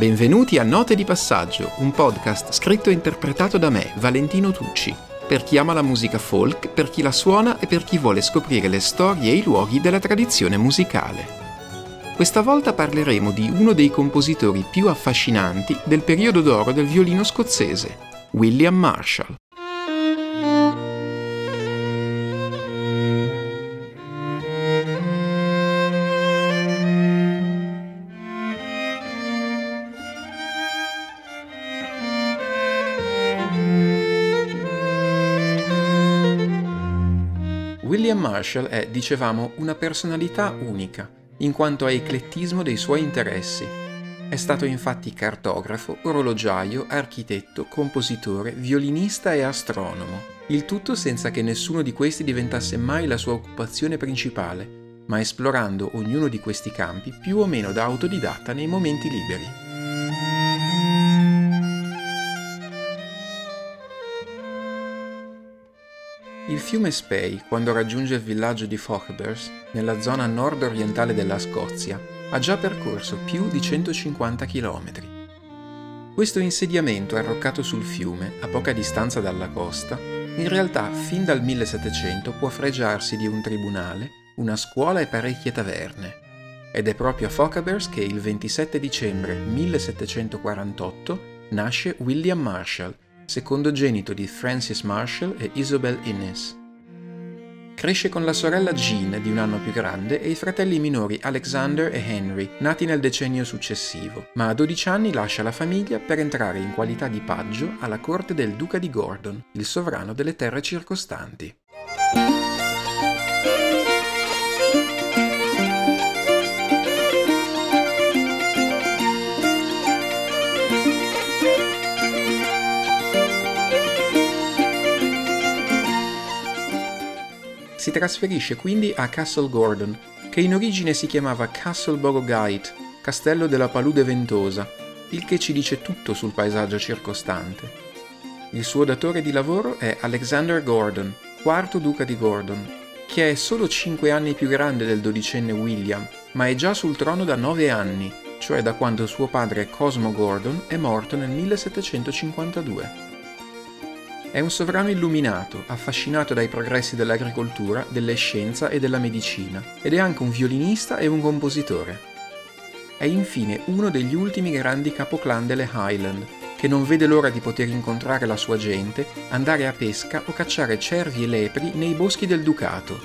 Benvenuti a Note di Passaggio, un podcast scritto e interpretato da me, Valentino Tucci, per chi ama la musica folk, per chi la suona e per chi vuole scoprire le storie e i luoghi della tradizione musicale. Questa volta parleremo di uno dei compositori più affascinanti del periodo d'oro del violino scozzese, William Marshall. Marshall è, dicevamo, una personalità unica, in quanto a eclettismo dei suoi interessi. È stato infatti cartografo, orologiaio, architetto, compositore, violinista e astronomo, il tutto senza che nessuno di questi diventasse mai la sua occupazione principale, ma esplorando ognuno di questi campi più o meno da autodidatta nei momenti liberi. Il fiume Spey, quando raggiunge il villaggio di Faughbers, nella zona nord-orientale della Scozia, ha già percorso più di 150 km. Questo insediamento arroccato sul fiume, a poca distanza dalla costa, in realtà fin dal 1700 può fregiarsi di un tribunale, una scuola e parecchie taverne. Ed è proprio a Faughbers che il 27 dicembre 1748 nasce William Marshall, secondogenito di Francis Marshall e Isobel Innes. Cresce con la sorella Jean di un anno più grande e i fratelli minori Alexander e Henry, nati nel decennio successivo, ma a 12 anni lascia la famiglia per entrare in qualità di paggio alla corte del duca di Gordon, il sovrano delle terre circostanti. Si trasferisce quindi a Castle Gordon, che in origine si chiamava Castle Borogate, castello della palude ventosa, il che ci dice tutto sul paesaggio circostante. Il suo datore di lavoro è Alexander Gordon, quarto duca di Gordon, che è solo 5 anni più grande del dodicenne William, ma è già sul trono da 9 anni, cioè da quando suo padre Cosmo Gordon è morto nel 1752. È un sovrano illuminato, affascinato dai progressi dell'agricoltura, della scienza e della medicina, ed è anche un violinista e un compositore. È infine uno degli ultimi grandi capoclan delle Highland, che non vede l'ora di poter incontrare la sua gente, andare a pesca o cacciare cervi e lepri nei boschi del Ducato.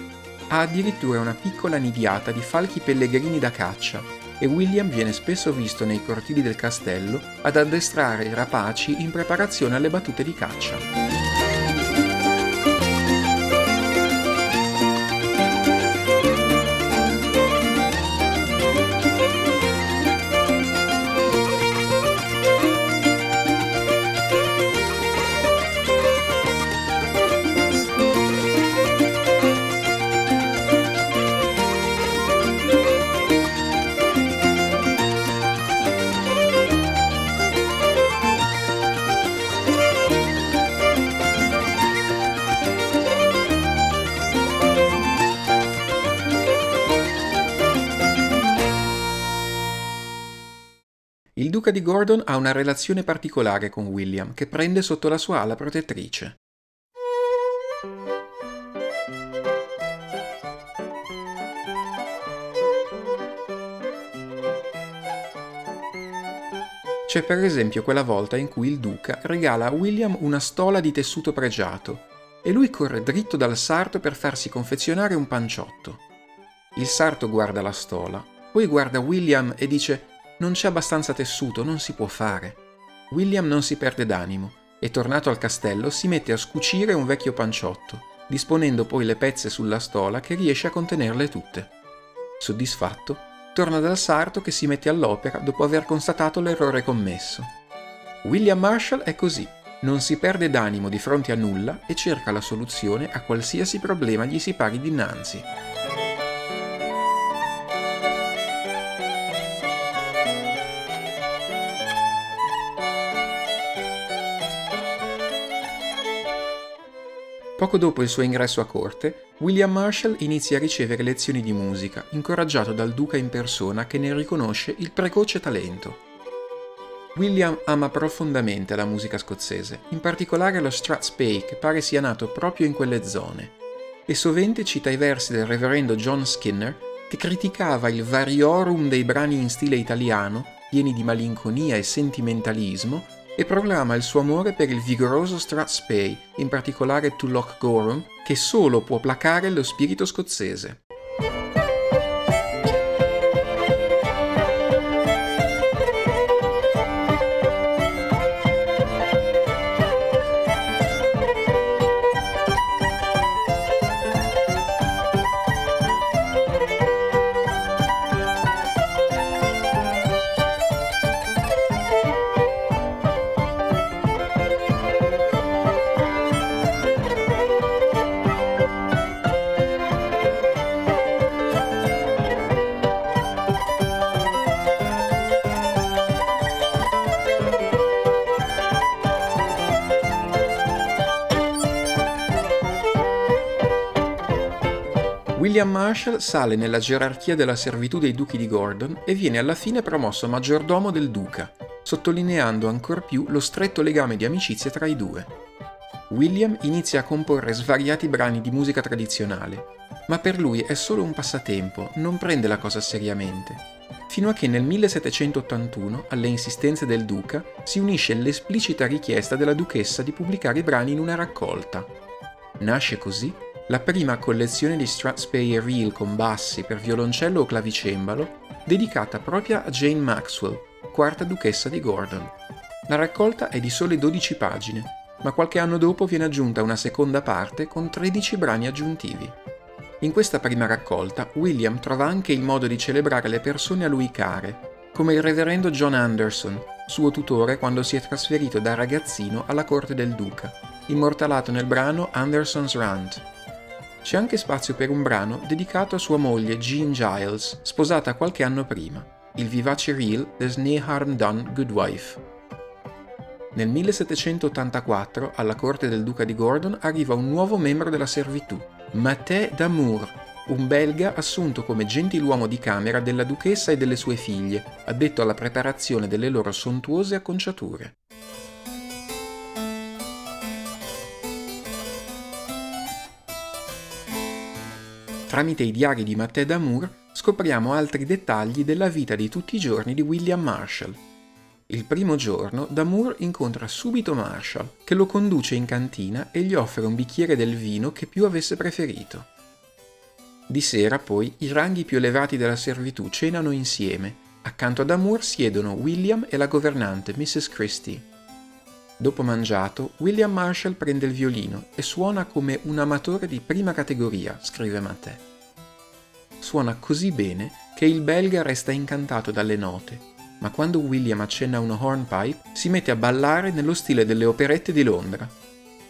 Ha addirittura una piccola nidiata di falchi pellegrini da caccia e William viene spesso visto nei cortili del castello ad addestrare i rapaci in preparazione alle battute di caccia. Di Gordon ha una relazione particolare con William, che prende sotto la sua ala protettrice. C'è per esempio quella volta in cui il duca regala a William una stola di tessuto pregiato e lui corre dritto dal sarto per farsi confezionare un panciotto. Il sarto guarda la stola, poi guarda William e dice non c'è abbastanza tessuto, non si può fare. William non si perde d'animo e tornato al castello si mette a scucire un vecchio panciotto, disponendo poi le pezze sulla stola che riesce a contenerle tutte. Soddisfatto, torna dal sarto che si mette all'opera dopo aver constatato l'errore commesso. William Marshall è così, non si perde d'animo di fronte a nulla e cerca la soluzione a qualsiasi problema gli si pari dinanzi. Poco dopo il suo ingresso a corte, William Marshall inizia a ricevere lezioni di musica, incoraggiato dal duca in persona che ne riconosce il precoce talento. William ama profondamente la musica scozzese, in particolare lo Strathspey che pare sia nato proprio in quelle zone, e sovente cita i versi del reverendo John Skinner che criticava il variorum dei brani in stile italiano, pieni di malinconia e sentimentalismo, e proclama il suo amore per il vigoroso Strathspey, in particolare To Loch Gorham, che solo può placare lo spirito scozzese. Marshall sale nella gerarchia della servitù dei duchi di Gordon e viene alla fine promosso maggiordomo del duca, sottolineando ancor più lo stretto legame di amicizia tra i due. William inizia a comporre svariati brani di musica tradizionale, ma per lui è solo un passatempo, non prende la cosa seriamente, fino a che nel 1781, alle insistenze del duca, si unisce l'esplicita richiesta della duchessa di pubblicare i brani in una raccolta. Nasce così la prima collezione di Strathspey Reel con bassi per violoncello o clavicembalo, dedicata proprio a Jane Maxwell, quarta duchessa di Gordon. La raccolta è di sole 12 pagine, ma qualche anno dopo viene aggiunta una seconda parte con 13 brani aggiuntivi. In questa prima raccolta William trova anche il modo di celebrare le persone a lui care, come il reverendo John Anderson, suo tutore quando si è trasferito da ragazzino alla corte del duca, immortalato nel brano Anderson's Rant, c'è anche spazio per un brano dedicato a sua moglie Jean Giles, sposata qualche anno prima, il vivace reel There's No Harm Done Good Wife. Nel 1784, alla corte del duca di Gordon, arriva un nuovo membro della servitù, Mathé d'Amour, un belga assunto come gentiluomo di camera della duchessa e delle sue figlie, addetto alla preparazione delle loro sontuose acconciature. Tramite i diari di Matteo Damour scopriamo altri dettagli della vita di tutti i giorni di William Marshall. Il primo giorno Damour incontra subito Marshall, che lo conduce in cantina e gli offre un bicchiere del vino che più avesse preferito. Di sera poi i ranghi più elevati della servitù cenano insieme. Accanto a Damour siedono William e la governante Mrs. Christie. Dopo mangiato, William Marshall prende il violino e suona come un amatore di prima categoria, scrive Mattè. Suona così bene che il belga resta incantato dalle note, ma quando William accenna un hornpipe si mette a ballare nello stile delle operette di Londra.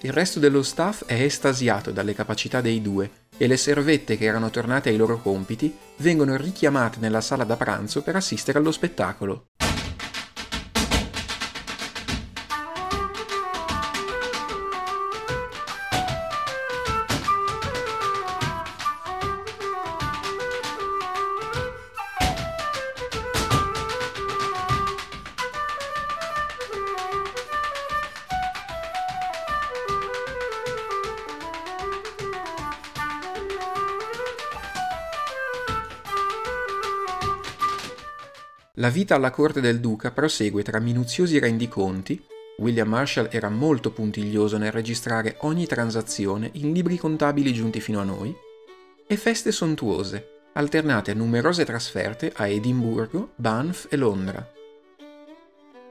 Il resto dello staff è estasiato dalle capacità dei due e le servette che erano tornate ai loro compiti vengono richiamate nella sala da pranzo per assistere allo spettacolo. La vita alla corte del duca prosegue tra minuziosi rendiconti, William Marshall era molto puntiglioso nel registrare ogni transazione in libri contabili giunti fino a noi, e feste sontuose, alternate a numerose trasferte a Edimburgo, Banff e Londra.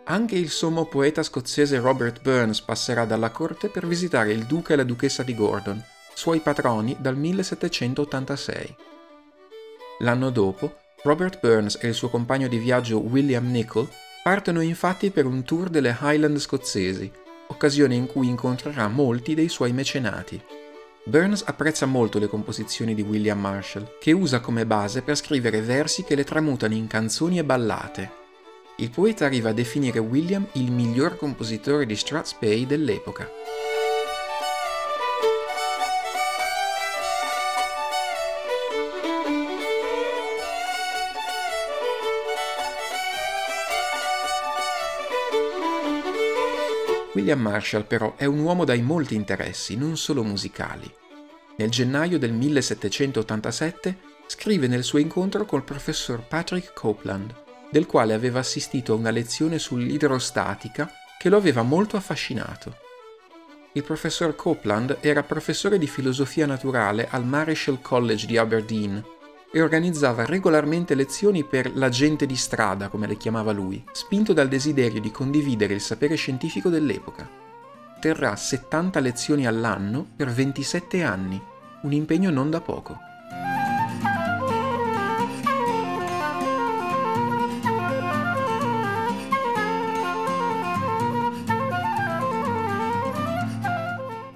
Anche il sommo poeta scozzese Robert Burns passerà dalla corte per visitare il duca e la duchessa di Gordon, suoi patroni dal 1786. L'anno dopo, Robert Burns e il suo compagno di viaggio William Nicol partono infatti per un tour delle Highland scozzesi, occasione in cui incontrerà molti dei suoi mecenati. Burns apprezza molto le composizioni di William Marshall, che usa come base per scrivere versi che le tramutano in canzoni e ballate. Il poeta arriva a definire William il miglior compositore di Strathspey dell'epoca. William Marshall però è un uomo dai molti interessi, non solo musicali. Nel gennaio del 1787 scrive nel suo incontro col professor Patrick Copeland, del quale aveva assistito a una lezione sull'idrostatica che lo aveva molto affascinato. Il professor Copeland era professore di filosofia naturale al Marischal College di Aberdeen e organizzava regolarmente lezioni per la gente di strada, come le chiamava lui, spinto dal desiderio di condividere il sapere scientifico dell'epoca. Terrà 70 lezioni all'anno per 27 anni, un impegno non da poco.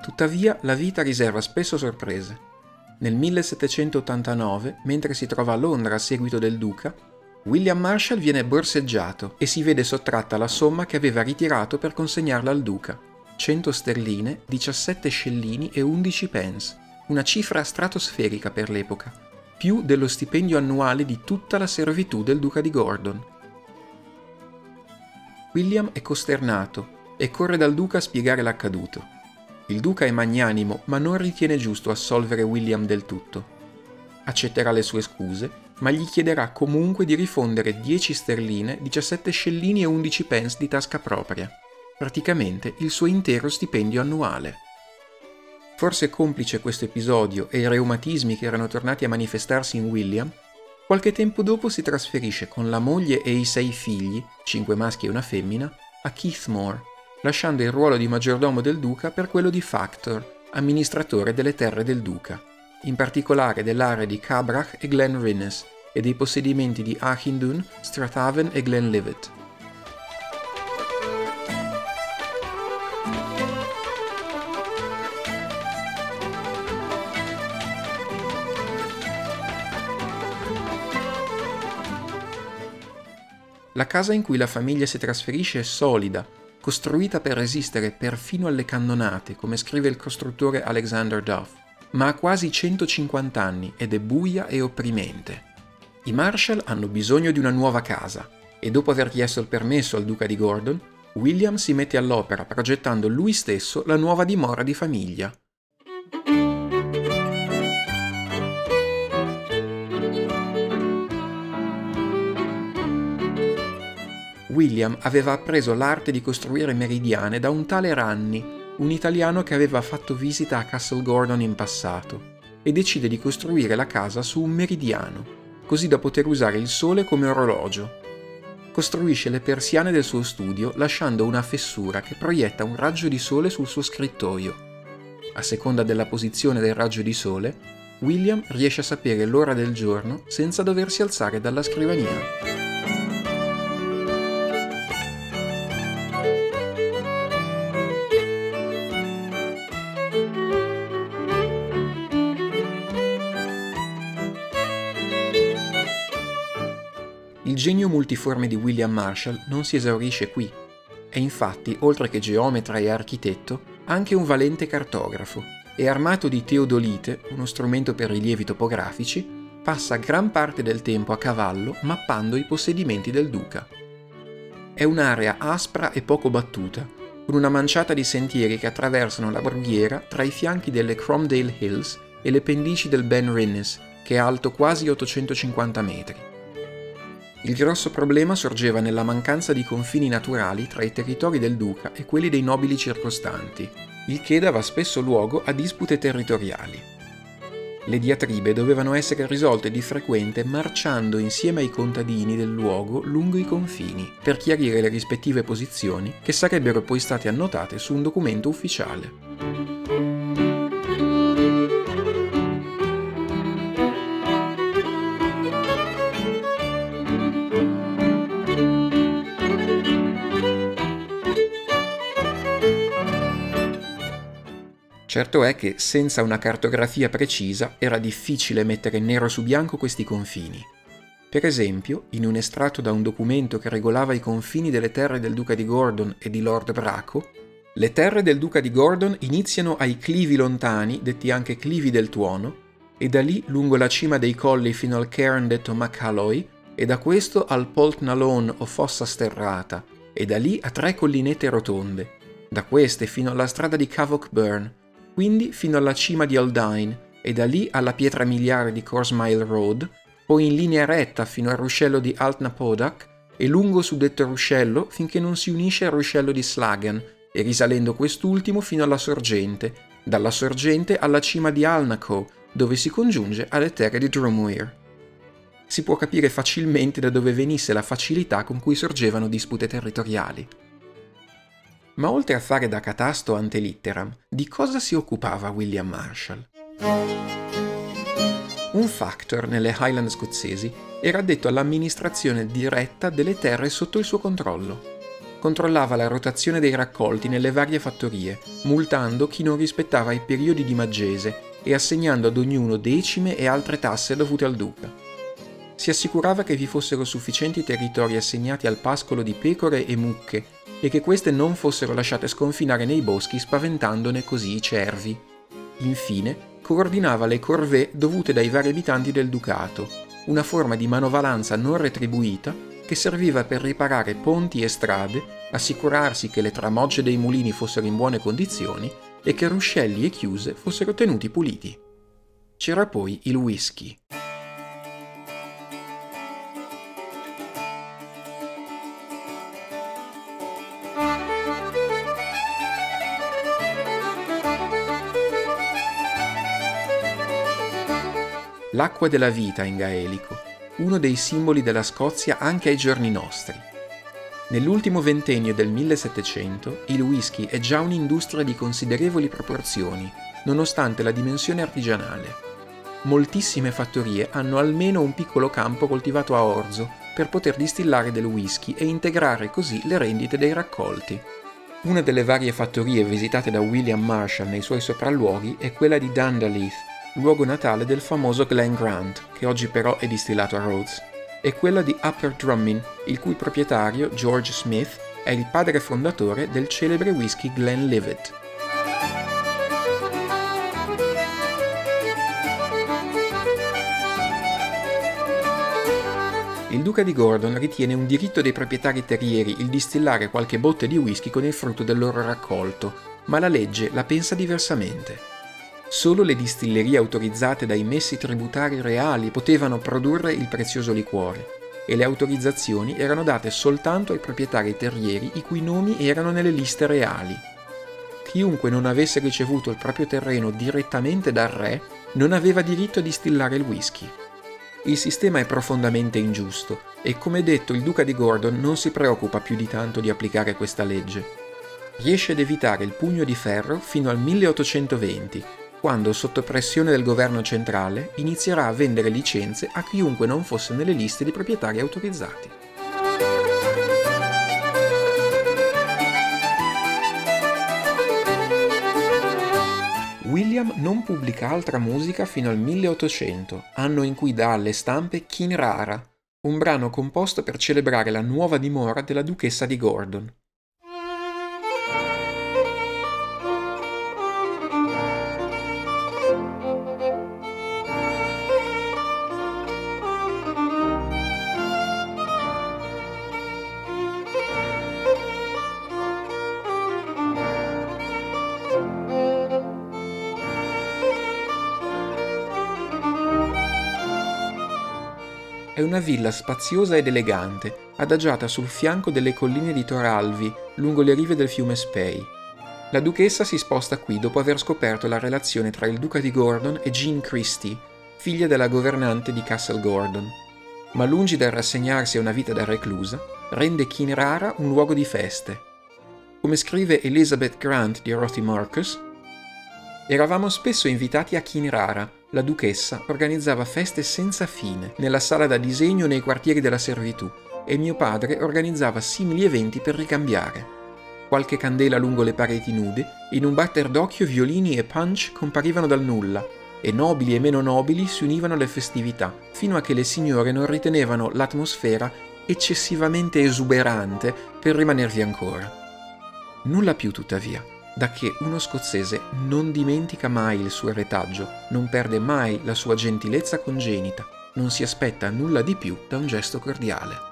Tuttavia la vita riserva spesso sorprese nel 1789, mentre si trova a Londra a seguito del duca, William Marshall viene borseggiato e si vede sottratta la somma che aveva ritirato per consegnarla al duca, 100 sterline, 17 scellini e 11 pence, una cifra stratosferica per l'epoca, più dello stipendio annuale di tutta la servitù del duca di Gordon. William è costernato e corre dal duca a spiegare l'accaduto. Il duca è magnanimo, ma non ritiene giusto assolvere William del tutto. Accetterà le sue scuse, ma gli chiederà comunque di rifondere 10 sterline, 17 scellini e 11 pence di tasca propria, praticamente il suo intero stipendio annuale. Forse complice questo episodio e i reumatismi che erano tornati a manifestarsi in William, qualche tempo dopo si trasferisce con la moglie e i sei figli, cinque maschi e una femmina, a Keithmore, lasciando il ruolo di maggiordomo del duca per quello di factor, amministratore delle terre del duca, in particolare dell'area di Cabrach e Glen Rinnes e dei possedimenti di Achindun, Strathaven e Glenlivet. La casa in cui la famiglia si trasferisce è solida costruita per resistere perfino alle cannonate, come scrive il costruttore Alexander Duff, ma ha quasi 150 anni ed è buia e opprimente. I Marshall hanno bisogno di una nuova casa e dopo aver chiesto il permesso al duca di Gordon, William si mette all'opera progettando lui stesso la nuova dimora di famiglia. William aveva appreso l'arte di costruire meridiane da un tale Ranni, un italiano che aveva fatto visita a Castle Gordon in passato, e decide di costruire la casa su un meridiano, così da poter usare il sole come orologio. Costruisce le persiane del suo studio lasciando una fessura che proietta un raggio di sole sul suo scrittoio. A seconda della posizione del raggio di sole, William riesce a sapere l'ora del giorno senza doversi alzare dalla scrivania. Genio multiforme di William Marshall non si esaurisce qui. È infatti, oltre che geometra e architetto, anche un valente cartografo e armato di teodolite, uno strumento per rilievi topografici, passa gran parte del tempo a cavallo mappando i possedimenti del duca. È un'area aspra e poco battuta, con una manciata di sentieri che attraversano la brughiera tra i fianchi delle Cromdale Hills e le pendici del Ben Rinnes, che è alto quasi 850 metri. Il grosso problema sorgeva nella mancanza di confini naturali tra i territori del duca e quelli dei nobili circostanti, il che dava spesso luogo a dispute territoriali. Le diatribe dovevano essere risolte di frequente marciando insieme ai contadini del luogo lungo i confini per chiarire le rispettive posizioni che sarebbero poi state annotate su un documento ufficiale. Certo è che senza una cartografia precisa era difficile mettere nero su bianco questi confini. Per esempio, in un estratto da un documento che regolava i confini delle terre del duca di Gordon e di Lord Braco, le terre del duca di Gordon iniziano ai clivi lontani, detti anche clivi del tuono, e da lì lungo la cima dei colli fino al cairn detto Macalloy, e da questo al Polt Nalone o fossa sterrata, e da lì a tre collinette rotonde, da queste fino alla strada di Cavock Burn, quindi fino alla cima di Aldine e da lì alla pietra miliare di Corsmile Road, poi in linea retta fino al ruscello di Altnapodak e lungo su detto ruscello finché non si unisce al ruscello di Slagan e risalendo quest'ultimo fino alla sorgente, dalla sorgente alla cima di Alnaco, dove si congiunge alle terre di Drummuir. Si può capire facilmente da dove venisse la facilità con cui sorgevano dispute territoriali. Ma oltre a fare da catasto ante litteram, di cosa si occupava William Marshall? Un factor nelle Highland scozzesi era addetto all'amministrazione diretta delle terre sotto il suo controllo. Controllava la rotazione dei raccolti nelle varie fattorie, multando chi non rispettava i periodi di maggese e assegnando ad ognuno decime e altre tasse dovute al duca. Si assicurava che vi fossero sufficienti territori assegnati al pascolo di pecore e mucche e che queste non fossero lasciate sconfinare nei boschi spaventandone così i cervi. Infine, coordinava le corvée dovute dai vari abitanti del ducato, una forma di manovalanza non retribuita che serviva per riparare ponti e strade, assicurarsi che le tramogge dei mulini fossero in buone condizioni e che ruscelli e chiuse fossero tenuti puliti. C'era poi il whisky. L'acqua della vita in gaelico, uno dei simboli della Scozia anche ai giorni nostri. Nell'ultimo ventennio del 1700 il whisky è già un'industria di considerevoli proporzioni, nonostante la dimensione artigianale. Moltissime fattorie hanno almeno un piccolo campo coltivato a orzo per poter distillare del whisky e integrare così le rendite dei raccolti. Una delle varie fattorie visitate da William Marshall nei suoi sopralluoghi è quella di Dunderleith, luogo natale del famoso Glen Grant, che oggi però è distillato a Rhodes, e quella di Upper Drummin, il cui proprietario, George Smith, è il padre fondatore del celebre whisky Glenlivet. Il duca di Gordon ritiene un diritto dei proprietari terrieri il distillare qualche botte di whisky con il frutto del loro raccolto, ma la legge la pensa diversamente. Solo le distillerie autorizzate dai messi tributari reali potevano produrre il prezioso liquore e le autorizzazioni erano date soltanto ai proprietari terrieri i cui nomi erano nelle liste reali. Chiunque non avesse ricevuto il proprio terreno direttamente dal re non aveva diritto a distillare il whisky. Il sistema è profondamente ingiusto e come detto il duca di Gordon non si preoccupa più di tanto di applicare questa legge. Riesce ad evitare il pugno di ferro fino al 1820 quando sotto pressione del governo centrale inizierà a vendere licenze a chiunque non fosse nelle liste di proprietari autorizzati. William non pubblica altra musica fino al 1800, anno in cui dà alle stampe Kinrara, un brano composto per celebrare la nuova dimora della duchessa di Gordon. È una villa spaziosa ed elegante, adagiata sul fianco delle colline di Toralvi, lungo le rive del fiume Spey. La duchessa si sposta qui dopo aver scoperto la relazione tra il duca di Gordon e Jean Christie, figlia della governante di Castle Gordon. Ma lungi dal rassegnarsi a una vita da reclusa, rende Kinrara un luogo di feste. Come scrive Elizabeth Grant di Rothy Marcus, eravamo spesso invitati a Kinrara, la duchessa organizzava feste senza fine nella sala da disegno nei quartieri della servitù e mio padre organizzava simili eventi per ricambiare. Qualche candela lungo le pareti nude, in un batter d'occhio violini e punch comparivano dal nulla e nobili e meno nobili si univano alle festività, fino a che le signore non ritenevano l'atmosfera eccessivamente esuberante per rimanervi ancora. Nulla più tuttavia da che uno scozzese non dimentica mai il suo retaggio, non perde mai la sua gentilezza congenita, non si aspetta nulla di più da un gesto cordiale.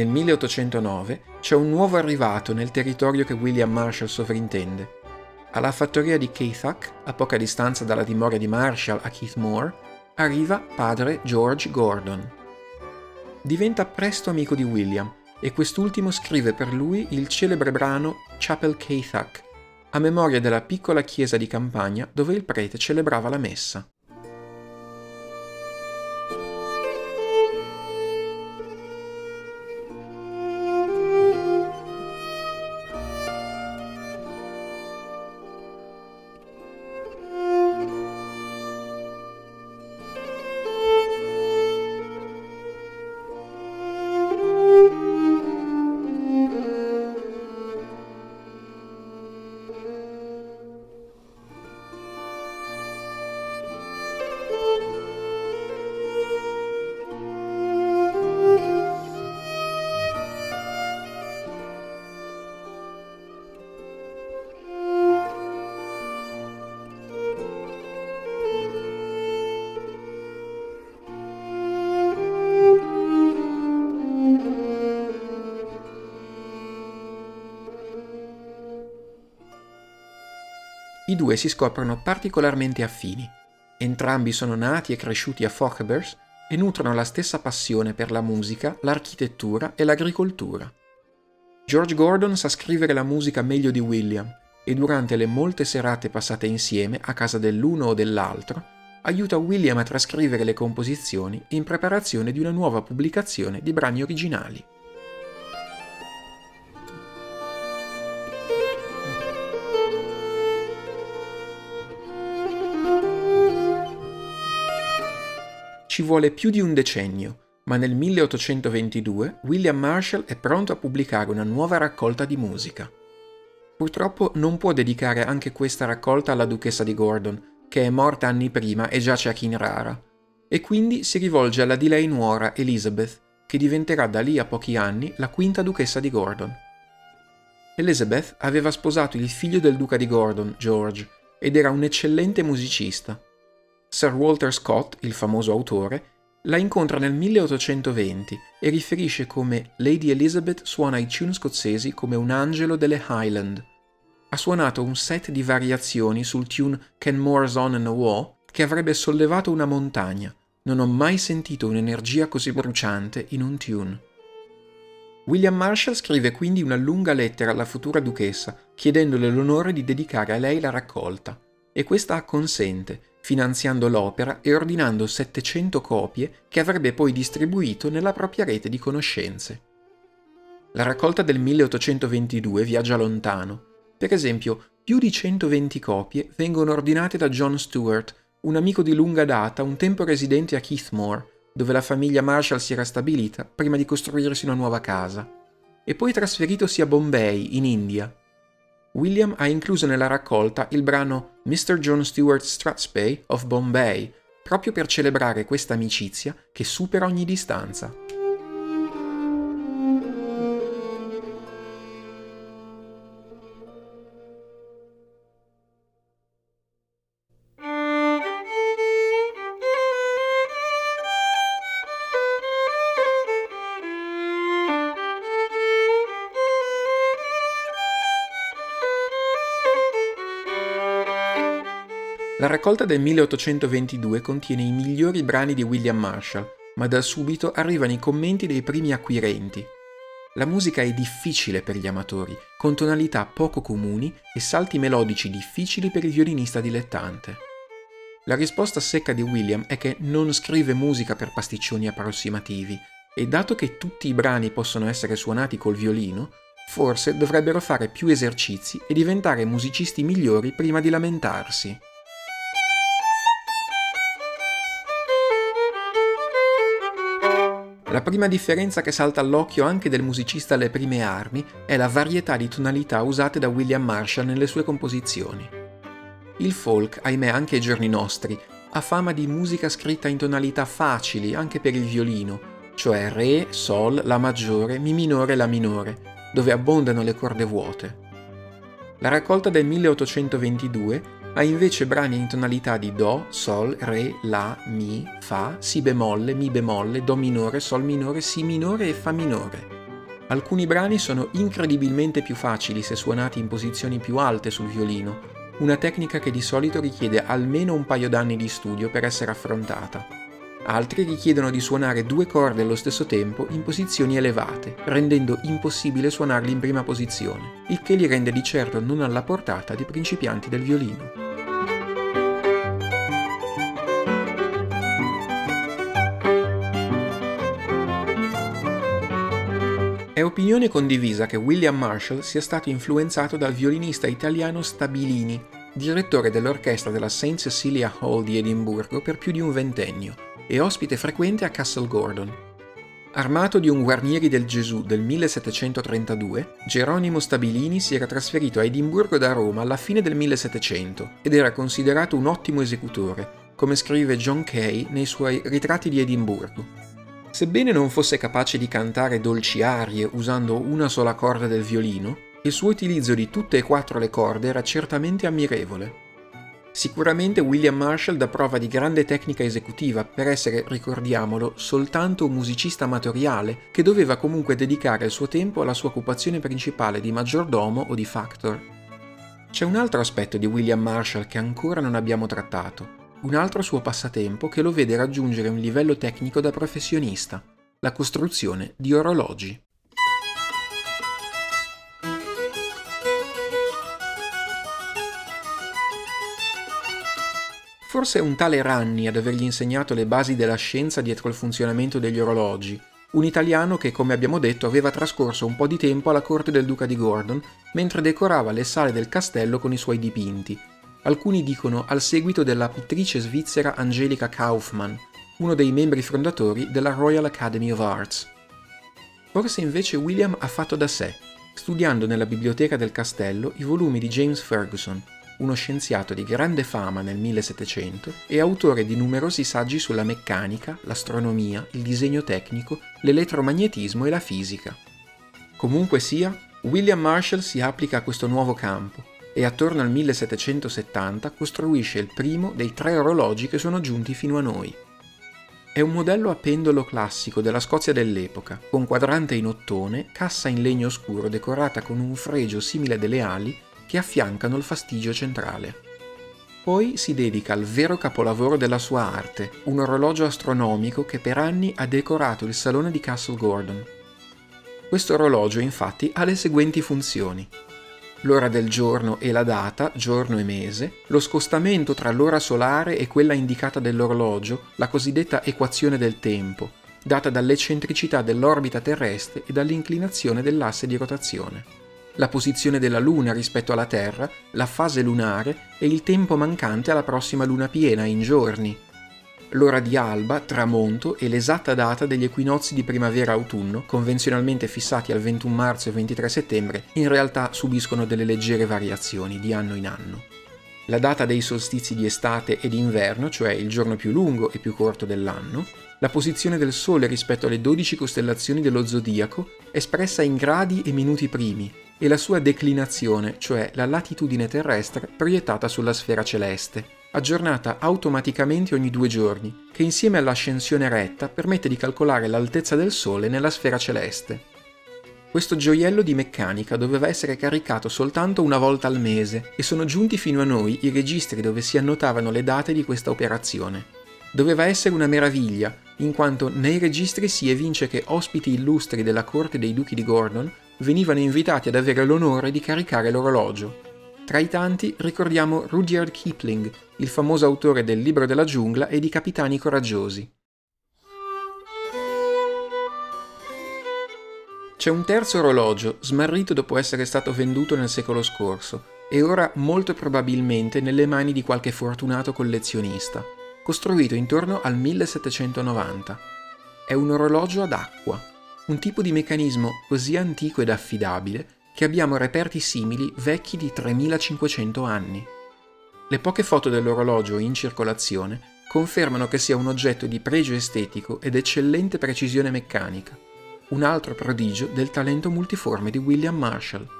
Nel 1809 c'è un nuovo arrivato nel territorio che William Marshall sovrintende. Alla fattoria di Keithak, a poca distanza dalla dimora di Marshall a Keithmore, arriva padre George Gordon. Diventa presto amico di William e quest'ultimo scrive per lui il celebre brano Chapel Keithak, a memoria della piccola chiesa di campagna dove il prete celebrava la messa. I due si scoprono particolarmente affini. Entrambi sono nati e cresciuti a Fochbers e nutrono la stessa passione per la musica, l'architettura e l'agricoltura. George Gordon sa scrivere la musica meglio di William e durante le molte serate passate insieme a casa dell'uno o dell'altro, aiuta William a trascrivere le composizioni in preparazione di una nuova pubblicazione di brani originali. Vuole più di un decennio, ma nel 1822 William Marshall è pronto a pubblicare una nuova raccolta di musica. Purtroppo non può dedicare anche questa raccolta alla duchessa di Gordon, che è morta anni prima e giace a Kinrara, e quindi si rivolge alla di lei nuora Elizabeth, che diventerà da lì a pochi anni la quinta duchessa di Gordon. Elizabeth aveva sposato il figlio del duca di Gordon, George, ed era un eccellente musicista. Sir Walter Scott, il famoso autore, la incontra nel 1820 e riferisce come Lady Elizabeth suona i tune scozzesi come un angelo delle Highland. Ha suonato un set di variazioni sul tune Kenmore's On and a che avrebbe sollevato una montagna. Non ho mai sentito un'energia così bruciante in un tune. William Marshall scrive quindi una lunga lettera alla futura duchessa chiedendole l'onore di dedicare a lei la raccolta e questa acconsente finanziando l'opera e ordinando 700 copie che avrebbe poi distribuito nella propria rete di conoscenze. La raccolta del 1822 viaggia lontano. Per esempio, più di 120 copie vengono ordinate da John Stewart, un amico di lunga data, un tempo residente a Keithmore, dove la famiglia Marshall si era stabilita prima di costruirsi una nuova casa, e poi trasferitosi a Bombay, in India, William ha incluso nella raccolta il brano Mr. John Stewart Strathspey of Bombay, proprio per celebrare questa amicizia che supera ogni distanza. Raccolta del 1822 contiene i migliori brani di William Marshall, ma da subito arrivano i commenti dei primi acquirenti. La musica è difficile per gli amatori, con tonalità poco comuni e salti melodici difficili per il violinista dilettante. La risposta secca di William è che non scrive musica per pasticcioni approssimativi e dato che tutti i brani possono essere suonati col violino, forse dovrebbero fare più esercizi e diventare musicisti migliori prima di lamentarsi. La prima differenza che salta all'occhio anche del musicista alle prime armi è la varietà di tonalità usate da William Marshall nelle sue composizioni. Il folk, ahimè anche ai giorni nostri, ha fama di musica scritta in tonalità facili anche per il violino, cioè Re, Sol, La maggiore, Mi minore e La minore, dove abbondano le corde vuote. La raccolta del 1822 ha invece brani in tonalità di Do, Sol, Re, La, Mi, Fa, Si bemolle, Mi bemolle, Do minore, Sol minore, Si minore e Fa minore. Alcuni brani sono incredibilmente più facili se suonati in posizioni più alte sul violino, una tecnica che di solito richiede almeno un paio d'anni di studio per essere affrontata. Altri richiedono di suonare due corde allo stesso tempo in posizioni elevate, rendendo impossibile suonarli in prima posizione, il che li rende di certo non alla portata di principianti del violino. È opinione condivisa che William Marshall sia stato influenzato dal violinista italiano Stabilini, direttore dell'orchestra della St. Cecilia Hall di Edimburgo per più di un ventennio e ospite frequente a Castle Gordon. Armato di un Guarnieri del Gesù del 1732, Geronimo Stabilini si era trasferito a Edimburgo da Roma alla fine del 1700 ed era considerato un ottimo esecutore, come scrive John Kay nei suoi Ritratti di Edimburgo, Sebbene non fosse capace di cantare dolci arie usando una sola corda del violino, il suo utilizzo di tutte e quattro le corde era certamente ammirevole. Sicuramente William Marshall dà prova di grande tecnica esecutiva per essere, ricordiamolo, soltanto un musicista amatoriale che doveva comunque dedicare il suo tempo alla sua occupazione principale di maggiordomo o di factor. C'è un altro aspetto di William Marshall che ancora non abbiamo trattato, un altro suo passatempo che lo vede raggiungere un livello tecnico da professionista, la costruzione di orologi. Forse è un tale Ranni ad avergli insegnato le basi della scienza dietro il funzionamento degli orologi, un italiano che, come abbiamo detto, aveva trascorso un po' di tempo alla corte del duca di Gordon mentre decorava le sale del castello con i suoi dipinti, alcuni dicono al seguito della pittrice svizzera Angelica Kaufmann, uno dei membri fondatori della Royal Academy of Arts. Forse invece William ha fatto da sé, studiando nella biblioteca del castello i volumi di James Ferguson, uno scienziato di grande fama nel 1700 e autore di numerosi saggi sulla meccanica, l'astronomia, il disegno tecnico, l'elettromagnetismo e la fisica. Comunque sia, William Marshall si applica a questo nuovo campo e attorno al 1770 costruisce il primo dei tre orologi che sono giunti fino a noi. È un modello a pendolo classico della Scozia dell'epoca, con quadrante in ottone, cassa in legno scuro decorata con un fregio simile delle ali che affiancano il fastigio centrale. Poi si dedica al vero capolavoro della sua arte, un orologio astronomico che per anni ha decorato il salone di Castle Gordon. Questo orologio infatti ha le seguenti funzioni l'ora del giorno e la data, giorno e mese, lo scostamento tra l'ora solare e quella indicata dell'orologio, la cosiddetta equazione del tempo, data dall'eccentricità dell'orbita terrestre e dall'inclinazione dell'asse di rotazione, la posizione della Luna rispetto alla Terra, la fase lunare e il tempo mancante alla prossima luna piena in giorni, l'ora di alba, tramonto e l'esatta data degli equinozi di primavera-autunno, convenzionalmente fissati al 21 marzo e 23 settembre, in realtà subiscono delle leggere variazioni di anno in anno. La data dei solstizi di estate e di inverno, cioè il giorno più lungo e più corto dell'anno, la posizione del Sole rispetto alle 12 costellazioni dello zodiaco, espressa in gradi e minuti primi, e la sua declinazione, cioè la latitudine terrestre proiettata sulla sfera celeste, aggiornata automaticamente ogni due giorni, che insieme all'ascensione retta permette di calcolare l'altezza del Sole nella sfera celeste. Questo gioiello di meccanica doveva essere caricato soltanto una volta al mese e sono giunti fino a noi i registri dove si annotavano le date di questa operazione. Doveva essere una meraviglia, in quanto nei registri si evince che ospiti illustri della corte dei duchi di Gordon venivano invitati ad avere l'onore di caricare l'orologio, tra i tanti ricordiamo Rudyard Kipling, il famoso autore del Libro della giungla e di Capitani coraggiosi. C'è un terzo orologio, smarrito dopo essere stato venduto nel secolo scorso, e ora molto probabilmente nelle mani di qualche fortunato collezionista, costruito intorno al 1790. È un orologio ad acqua, un tipo di meccanismo così antico ed affidabile che abbiamo reperti simili vecchi di 3500 anni. Le poche foto dell'orologio in circolazione confermano che sia un oggetto di pregio estetico ed eccellente precisione meccanica, un altro prodigio del talento multiforme di William Marshall.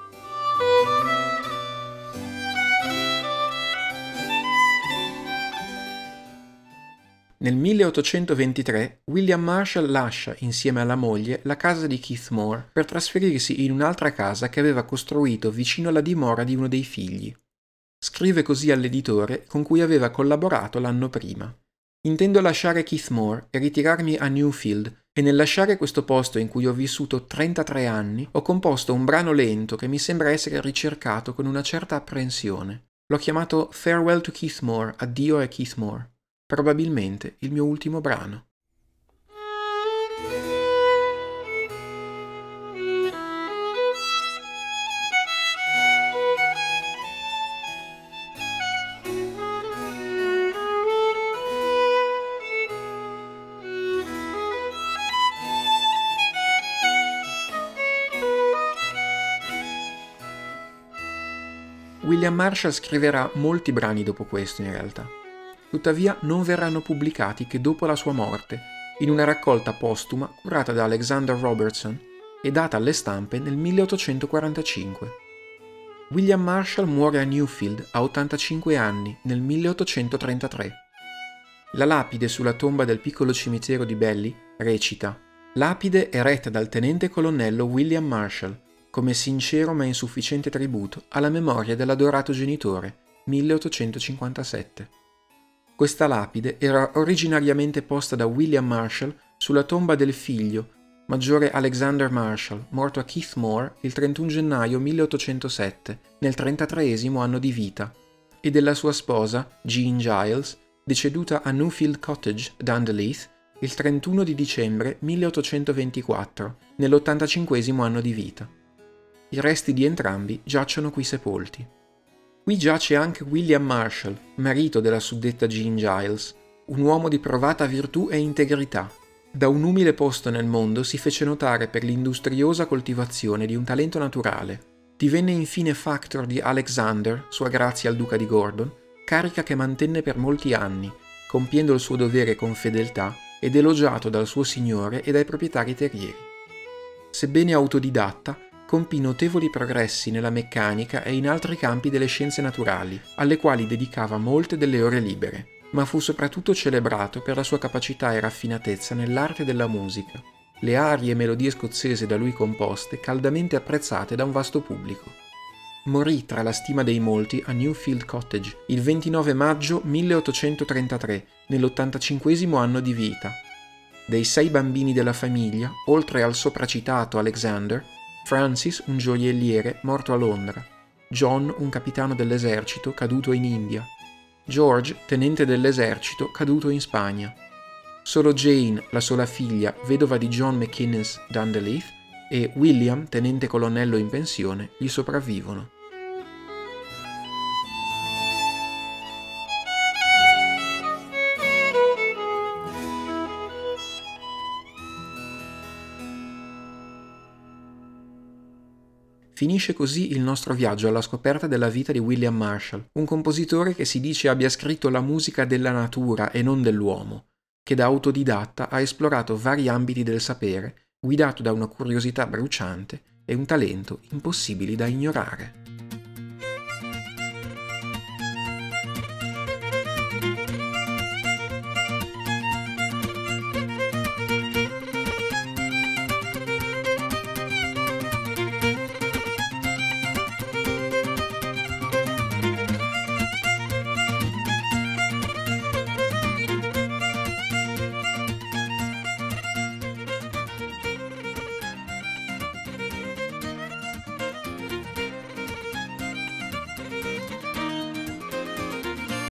Nel 1823 William Marshall lascia, insieme alla moglie, la casa di Keith Moore per trasferirsi in un'altra casa che aveva costruito vicino alla dimora di uno dei figli. Scrive così all'editore con cui aveva collaborato l'anno prima. Intendo lasciare Keith Moore e ritirarmi a Newfield e nel lasciare questo posto in cui ho vissuto 33 anni ho composto un brano lento che mi sembra essere ricercato con una certa apprensione. L'ho chiamato Farewell to Keith Moore, addio a Keith Moore probabilmente il mio ultimo brano. William Marshall scriverà molti brani dopo questo in realtà tuttavia non verranno pubblicati che dopo la sua morte, in una raccolta postuma curata da Alexander Robertson e data alle stampe nel 1845. William Marshall muore a Newfield a 85 anni nel 1833. La lapide sulla tomba del piccolo cimitero di Belly recita Lapide eretta dal tenente colonnello William Marshall come sincero ma insufficiente tributo alla memoria dell'adorato genitore 1857. Questa lapide era originariamente posta da William Marshall sulla tomba del figlio, maggiore Alexander Marshall, morto a Keith Moore il 31 gennaio 1807, nel 33 anno di vita, e della sua sposa, Jean Giles, deceduta a Newfield Cottage, Dunderleith, il 31 di dicembre 1824, nell'85 anno di vita. I resti di entrambi giacciono qui sepolti. Qui giace anche William Marshall, marito della suddetta Jean Giles, un uomo di provata virtù e integrità. Da un umile posto nel mondo si fece notare per l'industriosa coltivazione di un talento naturale. Divenne infine factor di Alexander, sua grazia al duca di Gordon, carica che mantenne per molti anni, compiendo il suo dovere con fedeltà ed elogiato dal suo signore e dai proprietari terrieri. Sebbene autodidatta, compì notevoli progressi nella meccanica e in altri campi delle scienze naturali, alle quali dedicava molte delle ore libere, ma fu soprattutto celebrato per la sua capacità e raffinatezza nell'arte della musica, le arie e melodie scozzesi da lui composte caldamente apprezzate da un vasto pubblico. Morì tra la stima dei molti a Newfield Cottage il 29 maggio 1833, nell'85 anno di vita. Dei sei bambini della famiglia, oltre al sopracitato Alexander, Francis, un gioielliere, morto a Londra, John, un capitano dell'esercito, caduto in India, George, tenente dell'esercito, caduto in Spagna. Solo Jane, la sola figlia, vedova di John McInnes Dunderleith, e William, tenente colonnello in pensione, gli sopravvivono. Finisce così il nostro viaggio alla scoperta della vita di William Marshall, un compositore che si dice abbia scritto la musica della natura e non dell'uomo, che da autodidatta ha esplorato vari ambiti del sapere, guidato da una curiosità bruciante e un talento impossibili da ignorare.